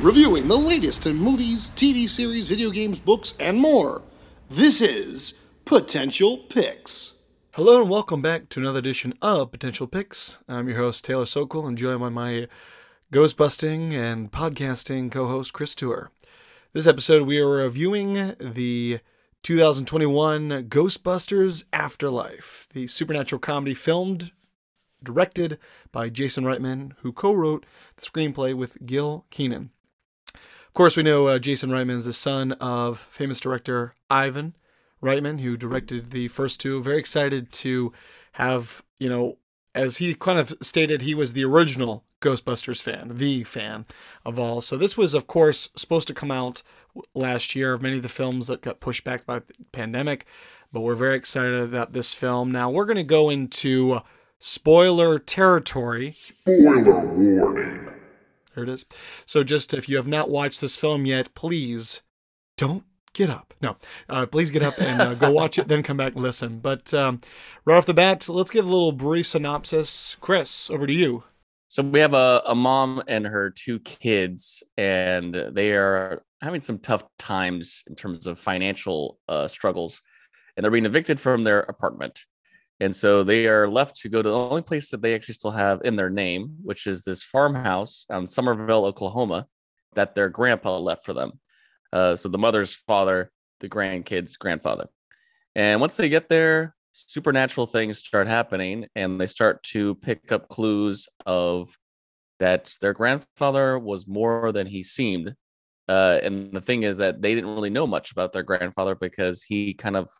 Reviewing the latest in movies, TV series, video games, books, and more. This is Potential Picks. Hello and welcome back to another edition of Potential Picks. I'm your host Taylor Sokol, and joined by my ghostbusting and podcasting co-host Chris Tour. This episode we are reviewing the 2021 Ghostbusters Afterlife, the supernatural comedy filmed, directed by Jason Reitman, who co-wrote the screenplay with Gil Kenan. Of course, we know uh, Jason Reitman is the son of famous director Ivan Reitman, who directed the first two. Very excited to have, you know, as he kind of stated, he was the original Ghostbusters fan, the fan of all. So this was, of course, supposed to come out last year of many of the films that got pushed back by the pandemic, but we're very excited about this film. Now we're going to go into spoiler territory. Spoiler warning. There it is. So just if you have not watched this film yet, please don't get up. No, uh, please get up and uh, go watch it, then come back and listen. But um, right off the bat, let's give a little brief synopsis. Chris, over to you. So we have a, a mom and her two kids, and they are having some tough times in terms of financial uh, struggles, and they're being evicted from their apartment. And so they are left to go to the only place that they actually still have in their name, which is this farmhouse on Summerville, Oklahoma, that their grandpa left for them. Uh, so the mother's father, the grandkids' grandfather. And once they get there, supernatural things start happening, and they start to pick up clues of that their grandfather was more than he seemed. Uh, and the thing is that they didn't really know much about their grandfather because he kind of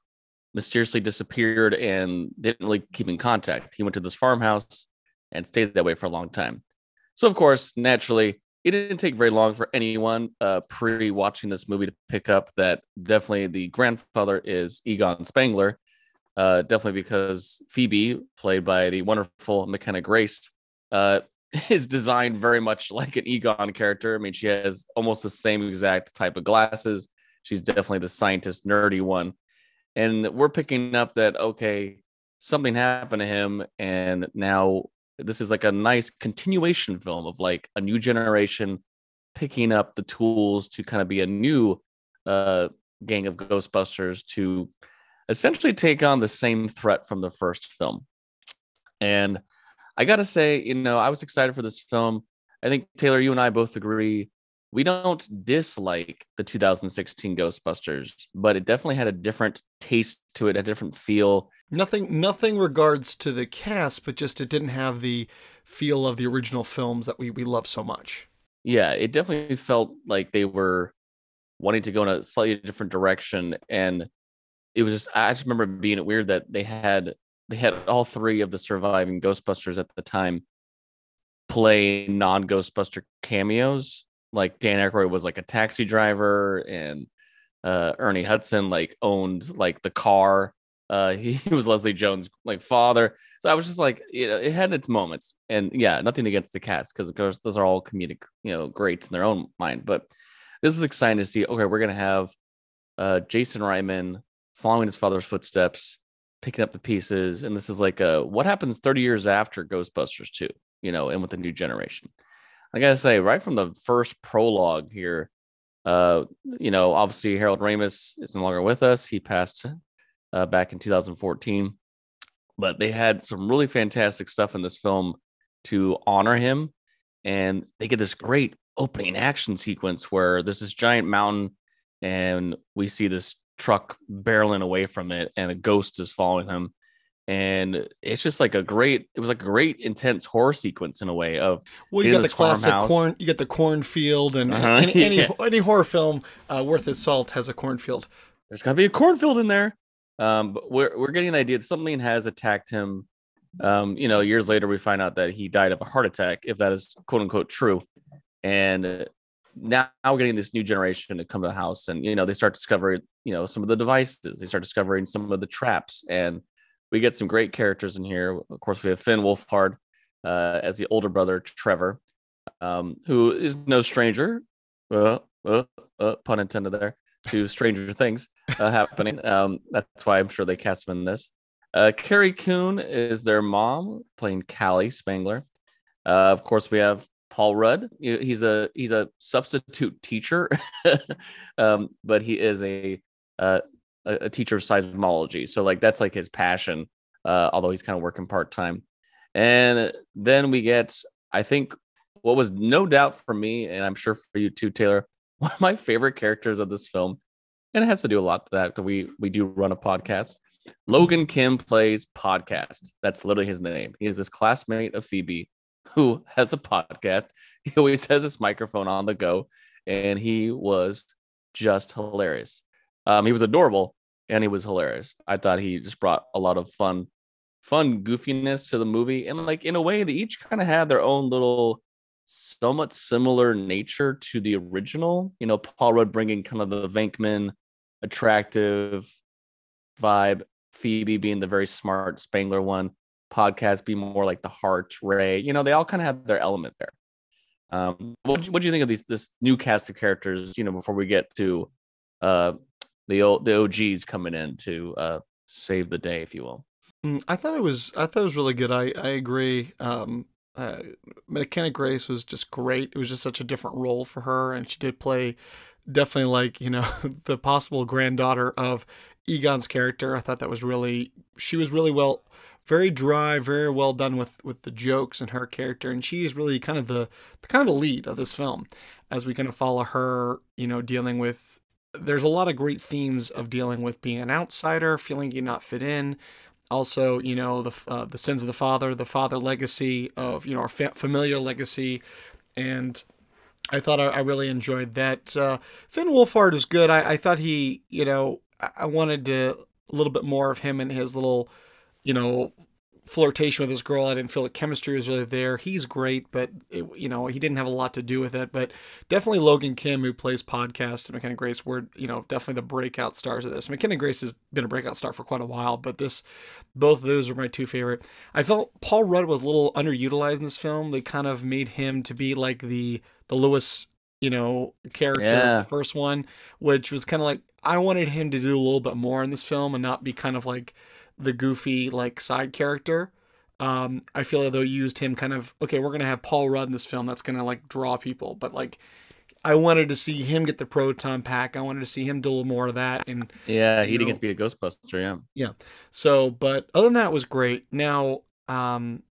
mysteriously disappeared and didn't really keep in contact. He went to this farmhouse and stayed that way for a long time. So, of course, naturally, it didn't take very long for anyone uh, pre watching this movie to pick up that definitely the grandfather is Egon Spengler. Uh, definitely because Phoebe, played by the wonderful McKenna Grace, uh, is designed very much like an Egon character. I mean, she has almost the same exact type of glasses. She's definitely the scientist, nerdy one and we're picking up that okay something happened to him and now this is like a nice continuation film of like a new generation picking up the tools to kind of be a new uh gang of ghostbusters to essentially take on the same threat from the first film and i gotta say you know i was excited for this film i think taylor you and i both agree we don't dislike the 2016 Ghostbusters, but it definitely had a different taste to it, a different feel. Nothing nothing regards to the cast, but just it didn't have the feel of the original films that we we love so much. Yeah, it definitely felt like they were wanting to go in a slightly different direction and it was just I just remember being weird that they had they had all three of the surviving Ghostbusters at the time play non-Ghostbuster cameos like Dan Aykroyd was like a taxi driver and uh, Ernie Hudson like owned like the car. Uh, he, was Leslie Jones' like father. So I was just like, you know, it had its moments, and yeah, nothing against the cast because of course those are all comedic, you know, greats in their own mind. But this was exciting to see. Okay, we're gonna have uh, Jason Reitman following his father's footsteps, picking up the pieces, and this is like a what happens 30 years after Ghostbusters 2, you know, and with the new generation. I gotta say, right from the first prologue here, uh, you know, obviously Harold Ramis is no longer with us. He passed uh, back in 2014, but they had some really fantastic stuff in this film to honor him, and they get this great opening action sequence where there's this giant mountain, and we see this truck barreling away from it, and a ghost is following him and it's just like a great it was like a great intense horror sequence in a way of well you got the classic farmhouse. corn you got the cornfield and uh-huh. any, any, yeah. any, horror film uh, worth its salt has a cornfield there's got to be a cornfield in there um, but we're, we're getting the idea that something has attacked him um, you know years later we find out that he died of a heart attack if that is quote unquote true and now we're getting this new generation to come to the house and you know they start discovering you know some of the devices they start discovering some of the traps and we get some great characters in here. Of course, we have Finn Wolfhard uh, as the older brother, Trevor, um, who is no stranger uh, uh, uh, pun intended there, to Stranger Things uh, happening. Um, that's why I'm sure they cast him in this. Uh, Carrie Coon is their mom, playing Callie Spengler. Uh, of course, we have Paul Rudd. He's a he's a substitute teacher, um, but he is a, uh, a teacher of seismology. So like that's like his passion. Uh, although he's kind of working part time. And then we get, I think, what was no doubt for me, and I'm sure for you too, Taylor, one of my favorite characters of this film, and it has to do a lot with that because we we do run a podcast. Logan Kim plays podcast. That's literally his name. He is this classmate of Phoebe who has a podcast. He always has his microphone on the go, and he was just hilarious. Um, he was adorable and he was hilarious. I thought he just brought a lot of fun, fun goofiness to the movie, and like in a way, they each kind of had their own little, somewhat similar nature to the original. You know, Paul Rudd bringing kind of the Venkman attractive vibe, Phoebe being the very smart Spengler one, podcast be more like the heart Ray. You know, they all kind of have their element there. Um, what do you think of these this new cast of characters? You know, before we get to uh the old the OGs coming in to uh save the day, if you will. Mm, I thought it was I thought it was really good. I I agree. Um, uh, McKenna Grace was just great. It was just such a different role for her, and she did play definitely like you know the possible granddaughter of Egon's character. I thought that was really she was really well very dry, very well done with with the jokes and her character, and she is really kind of the, the kind of the lead of this film as we kind of follow her, you know, dealing with. There's a lot of great themes of dealing with being an outsider, feeling you not fit in. Also, you know, the uh, the sins of the father, the father legacy of you know our fa- familiar legacy, and I thought I, I really enjoyed that. Uh, Finn Wolfhard is good. I, I thought he, you know, I, I wanted to a little bit more of him and his little you know, flirtation with this girl. I didn't feel the chemistry was really there. He's great, but it, you know, he didn't have a lot to do with it. But definitely Logan Kim, who plays podcast, and McKenna Grace were, you know, definitely the breakout stars of this. McKenna Grace has been a breakout star for quite a while, but this, both of those are my two favorite. I felt Paul Rudd was a little underutilized in this film. They kind of made him to be like the the Louis, you know, character Yeah. the first one, which was kind of like I wanted him to do a little bit more in this film and not be kind of like the goofy like side character. Um, I feel like they used him kind of okay. We're gonna have Paul Rudd in this film. That's gonna like draw people, but like I wanted to see him get the proton pack. I wanted to see him do a little more of that. And Yeah, he didn't know- get to be a Ghostbuster. Yeah, yeah. so, but other than that, it was great. Now, um,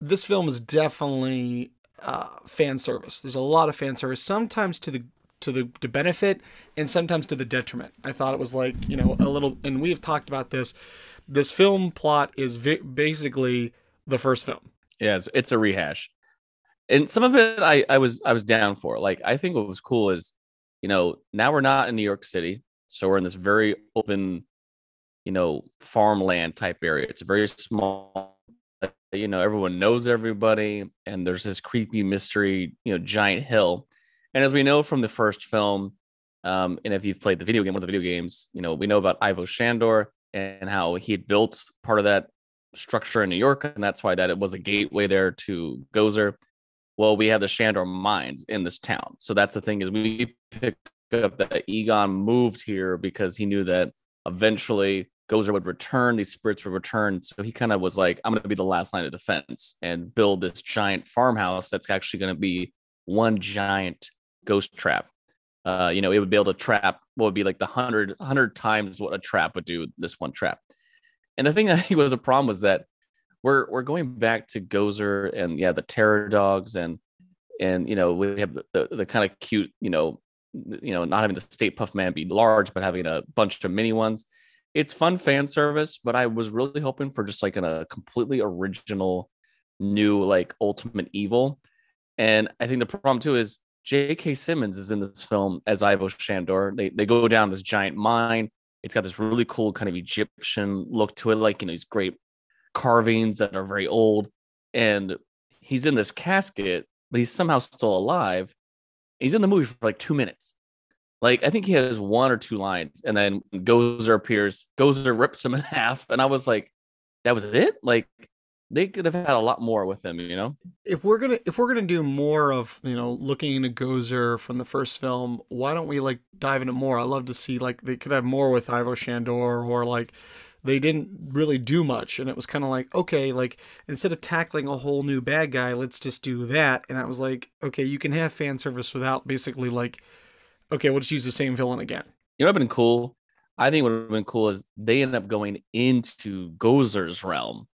this film is definitely uh, fan service. There's a lot of fan service, sometimes to the to the to benefit, and sometimes to the detriment. I thought it was like you know a little, and we have talked about this. This film plot is vi- basically the first film. yeah, it's, it's a rehash, and some of it I I was I was down for. Like I think what was cool is, you know, now we're not in New York City, so we're in this very open, you know, farmland type area. It's a very small. You know, everyone knows everybody, and there's this creepy mystery, you know, giant hill. And as we know from the first film, um, and if you've played the video game, one of the video games, you know, we know about Ivo Shandor and how he had built part of that structure in New York, and that's why that it was a gateway there to Gozer. Well, we have the Shandor mines in this town, so that's the thing is we pick up that Egon moved here because he knew that eventually Gozer would return, these spirits would return. So he kind of was like, I'm going to be the last line of defense and build this giant farmhouse that's actually going to be one giant ghost trap. Uh, you know, it would be able to trap what would be like the hundred hundred times what a trap would do. This one trap, and the thing that was a problem was that we're we're going back to Gozer and yeah, the terror dogs and and you know we have the, the, the kind of cute you know you know not having the Stay Puft man be large but having a bunch of mini ones it's fun fan service but i was really hoping for just like an, a completely original new like ultimate evil and i think the problem too is j.k simmons is in this film as ivo shandor they, they go down this giant mine. It's got this really cool kind of egyptian look to it like you know these great carvings that are very old. And he's in this casket but he's somehow still alive. He's in the movie for like two minutes. Like I think he has one or two lines, and then Gozer appears. Gozer rips him in half, and I was like, "That was it." Like they could have had a lot more with him, you know. If we're gonna if we're gonna do more of you know looking into Gozer from the first film, why don't we like dive into more? I love to see like they could have more with Ivo Shandor or like they didn't really do much and it was kind of like okay like instead of tackling a whole new bad guy let's just do that and i was like okay you can have fan service without basically like okay we'll just use the same villain again You know what would have been cool? I think what would have been cool is they end up going into Gozer's realm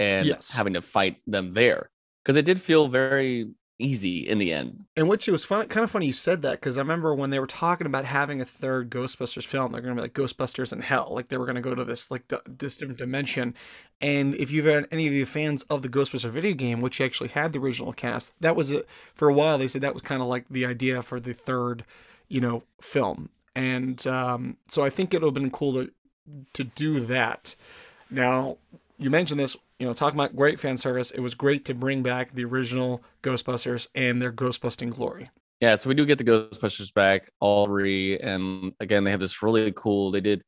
and Yes. having to fight them there. Because it did feel very easy in the end. and which it was fun, kind of funny you said that because i remember when they were talking about having a third ghostbusters film they're going to be like ghostbusters in hell like they were going to go to this like the, this different dimension and if you've had any of the fans of the ghostbuster video game which actually had the original cast that was a, for a while they said that was kind of like the idea for the third you know film and um, so i think it would have been cool to to do that now you mentioned this you know talking about great fan service it was great to bring back the original ghostbusters and their ghostbusting glory Yeah, so we do get the Ghostbusters back, all three, and again they have this really cool. They did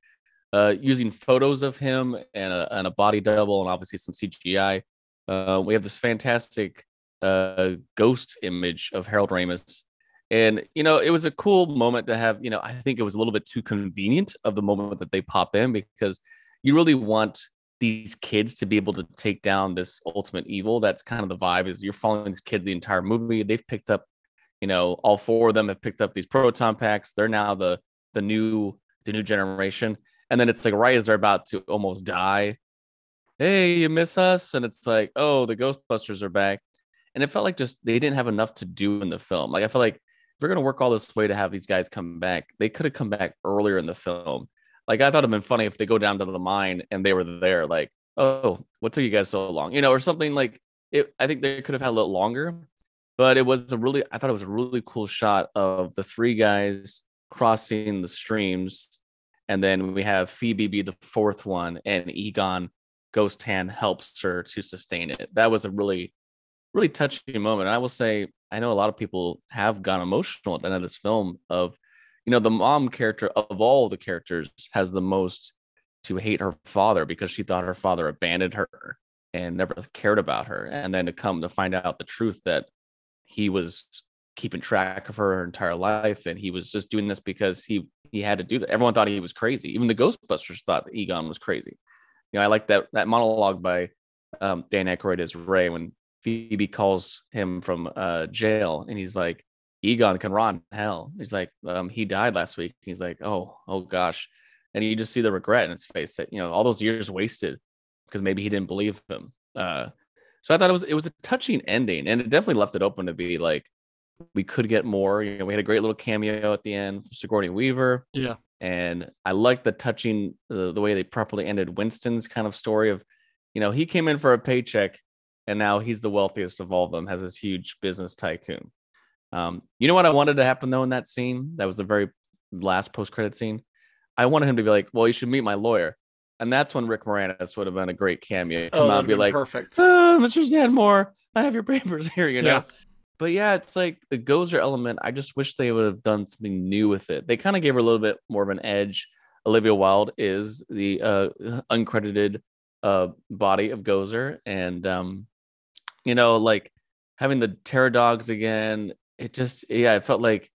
uh, using photos of him and a, and a body double, and obviously some CGI. Uh, we have this fantastic uh, ghost image of Harold Ramis, and you know it was a cool moment to have. You know, I think it was a little bit too convenient of the moment that they pop in because you really want these kids to be able to take down this ultimate evil. That's kind of the vibe. Is you're following these kids the entire movie. They've picked up you know all four of them have picked up these proton packs they're now the the new the new generation and then it's like right as they're about to almost die hey you miss us and it's like oh the ghostbusters are back and it felt like just they didn't have enough to do in the film like i feel like if we're to work all this way to have these guys come back they could have come back earlier in the film like i thought it'd been funny if they go down to the mine and they were there like oh what took you guys so long? You know or something like it i think they could have had a little longer but it was a really i thought it was a really cool shot of the three guys crossing the streams and then we have phoebe be the fourth one and egon ghost hand helps her to sustain it. That was a really really touching moment. And i will say i know a lot of people have gone emotional at the end of this film of you know the mom character of all the characters has the most to hate her father because she thought her father abandoned her and never cared about her. And then to come to find out the truth that he was keeping track of her, entire life and he was just doing this because he he had to do that. Everyone thought he was crazy. Even the ghostbusters thought egon was crazy. You know i like that that monologue by um, dan Aykroyd as ray when phoebe calls him from uh, jail and he's like egon can rot in hell. He's like um, he died last week. He's like oh oh gosh. And you just see the regret in his face that you know all those years wasted because maybe he didn't believe him. Uh, so I thought it was it was a touching ending, and it definitely left it open to be like we could get more. You know, we had a great little cameo at the end from Sigourney Weaver, yeah. And I like the touching the, the way they properly ended Winston's kind of story of, you know, he came in for a paycheck, and now he's the wealthiest of all of them, has this huge business tycoon. Um, you know what I wanted to happen though in that scene? That was the very last post credit scene. I wanted him to be like, "Well, you should meet my lawyer," and that's when Rick Moranis would have been a great cameo. Come out and be like, perfect uh, Mr. Stanmore, I have your papers here, you know. Yeah. But yeah, it's like the Gozer element. I just wish they would have done something new with it. They kind of gave her a little bit more of an edge. Olivia Wilde is the uh, uncredited uh, body of Gozer, and um, you know, like having the terror dogs again. It just yeah, it felt like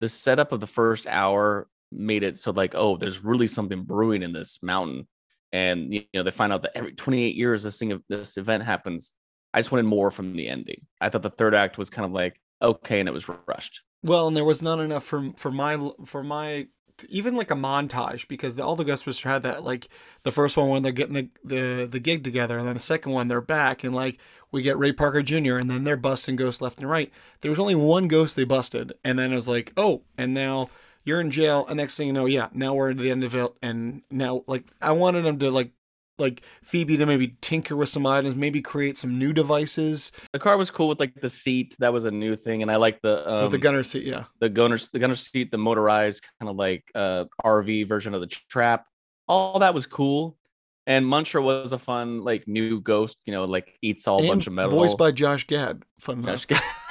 the setup of the first hour made it so like oh, there's really something brewing in this mountain, and you know they find out that every 28 years this thing of this event happens. I just wanted more from the ending. I thought the third act was kind of like okay, and it was rushed. Well, and there was not enough for for my for my even like a montage because the, all the Ghostbusters had that like the first one when they're getting the, the the gig together, and then the second one they're back, and like we get Ray Parker Jr. and then they're busting ghosts left and right. There was only one ghost they busted, and then it was like oh, and now you're in jail, and next thing you know, yeah, now we're at the end of it, and now like I wanted them to like like Phoebe to maybe tinker with some items, maybe create some new devices. The car was cool with like the seat. That was a new thing, and I like the um, the gunner seat, yeah. the gunner the gunner seat, the motorized kind of like uh RV version of the trap. All that was cool. And Muncher was a fun like new ghost, you know, like eats all a And bunch of metal. Voiced by Josh Gad. Fun. Josh Gad.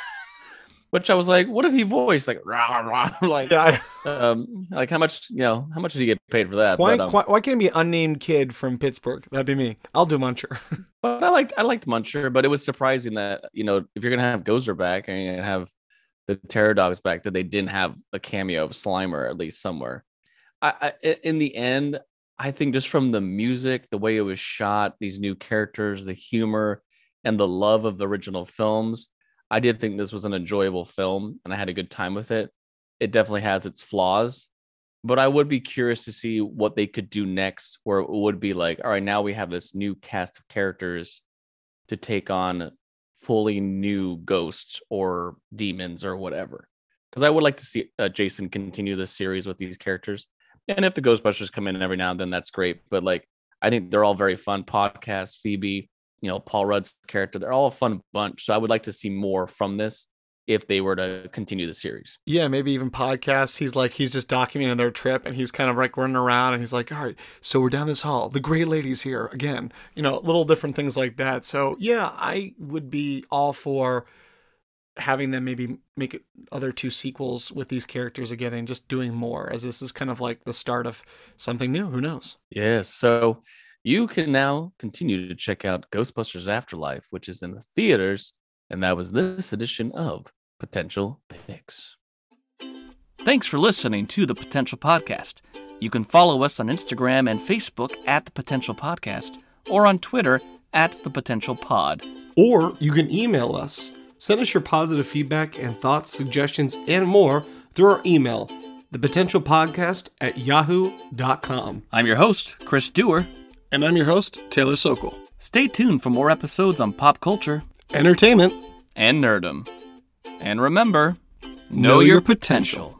which I was like, what did he voice? Like, rah, rah, like, Yeah. um, like how much, you know, how much did he get paid for that? Why, But, um, why, why can't it be unnamed kid from Pittsburgh? That'd be me. I'll do Muncher. but I liked, I liked Muncher, but it was surprising that, you know, if you're going to have Gozer back and you're going to have the Terror Dogs back, that they didn't have a cameo of Slimer at least somewhere. I, I, i- in the end, I think just from the music, the way it was shot, these new characters, the humor, and the love of the original films, I did think this was an enjoyable film and I had a good time with it. It definitely has its flaws, but I would be curious to see what they could do next, where it would be like, all right, now we have this new cast of characters to take on fully new ghosts or demons or whatever. Because I would like to see uh, Jason continue this series with these characters. And if the Ghostbusters come in every now and then, that's great. But like, I think they're all very fun podcasts. Phoebe, you know, Paul Rudd's character, they're all a fun bunch. So I would like to see more from this if they were to continue the series. Yeah, maybe even podcasts. He's like, he's just documenting their trip and he's kind of like running around and he's like, all right, so we're down this hall. The great lady's here again. You know, little different things like that. So, yeah, I would be all for having them maybe make other two sequels with these characters again and just doing more as this is kind of like the start of something new. Who knows? Yes. So you can now continue to check out Ghostbusters Afterlife, which is in the theaters. And that was this edition of Potential Picks. Thanks for listening to the Potential Podcast. You can follow us on Instagram and Facebook at the Potential Podcast or on Twitter at the Potential Pod. Or you can email us. Send us your positive feedback and thoughts, suggestions, and more through our email, thepotentialpodcast at yahoo.com. I'm your host, Chris Dewar. And I'm your host, Taylor Sokol. Stay tuned for more episodes on pop culture Entertainment. and nerdom. And remember, Know know, your your potential.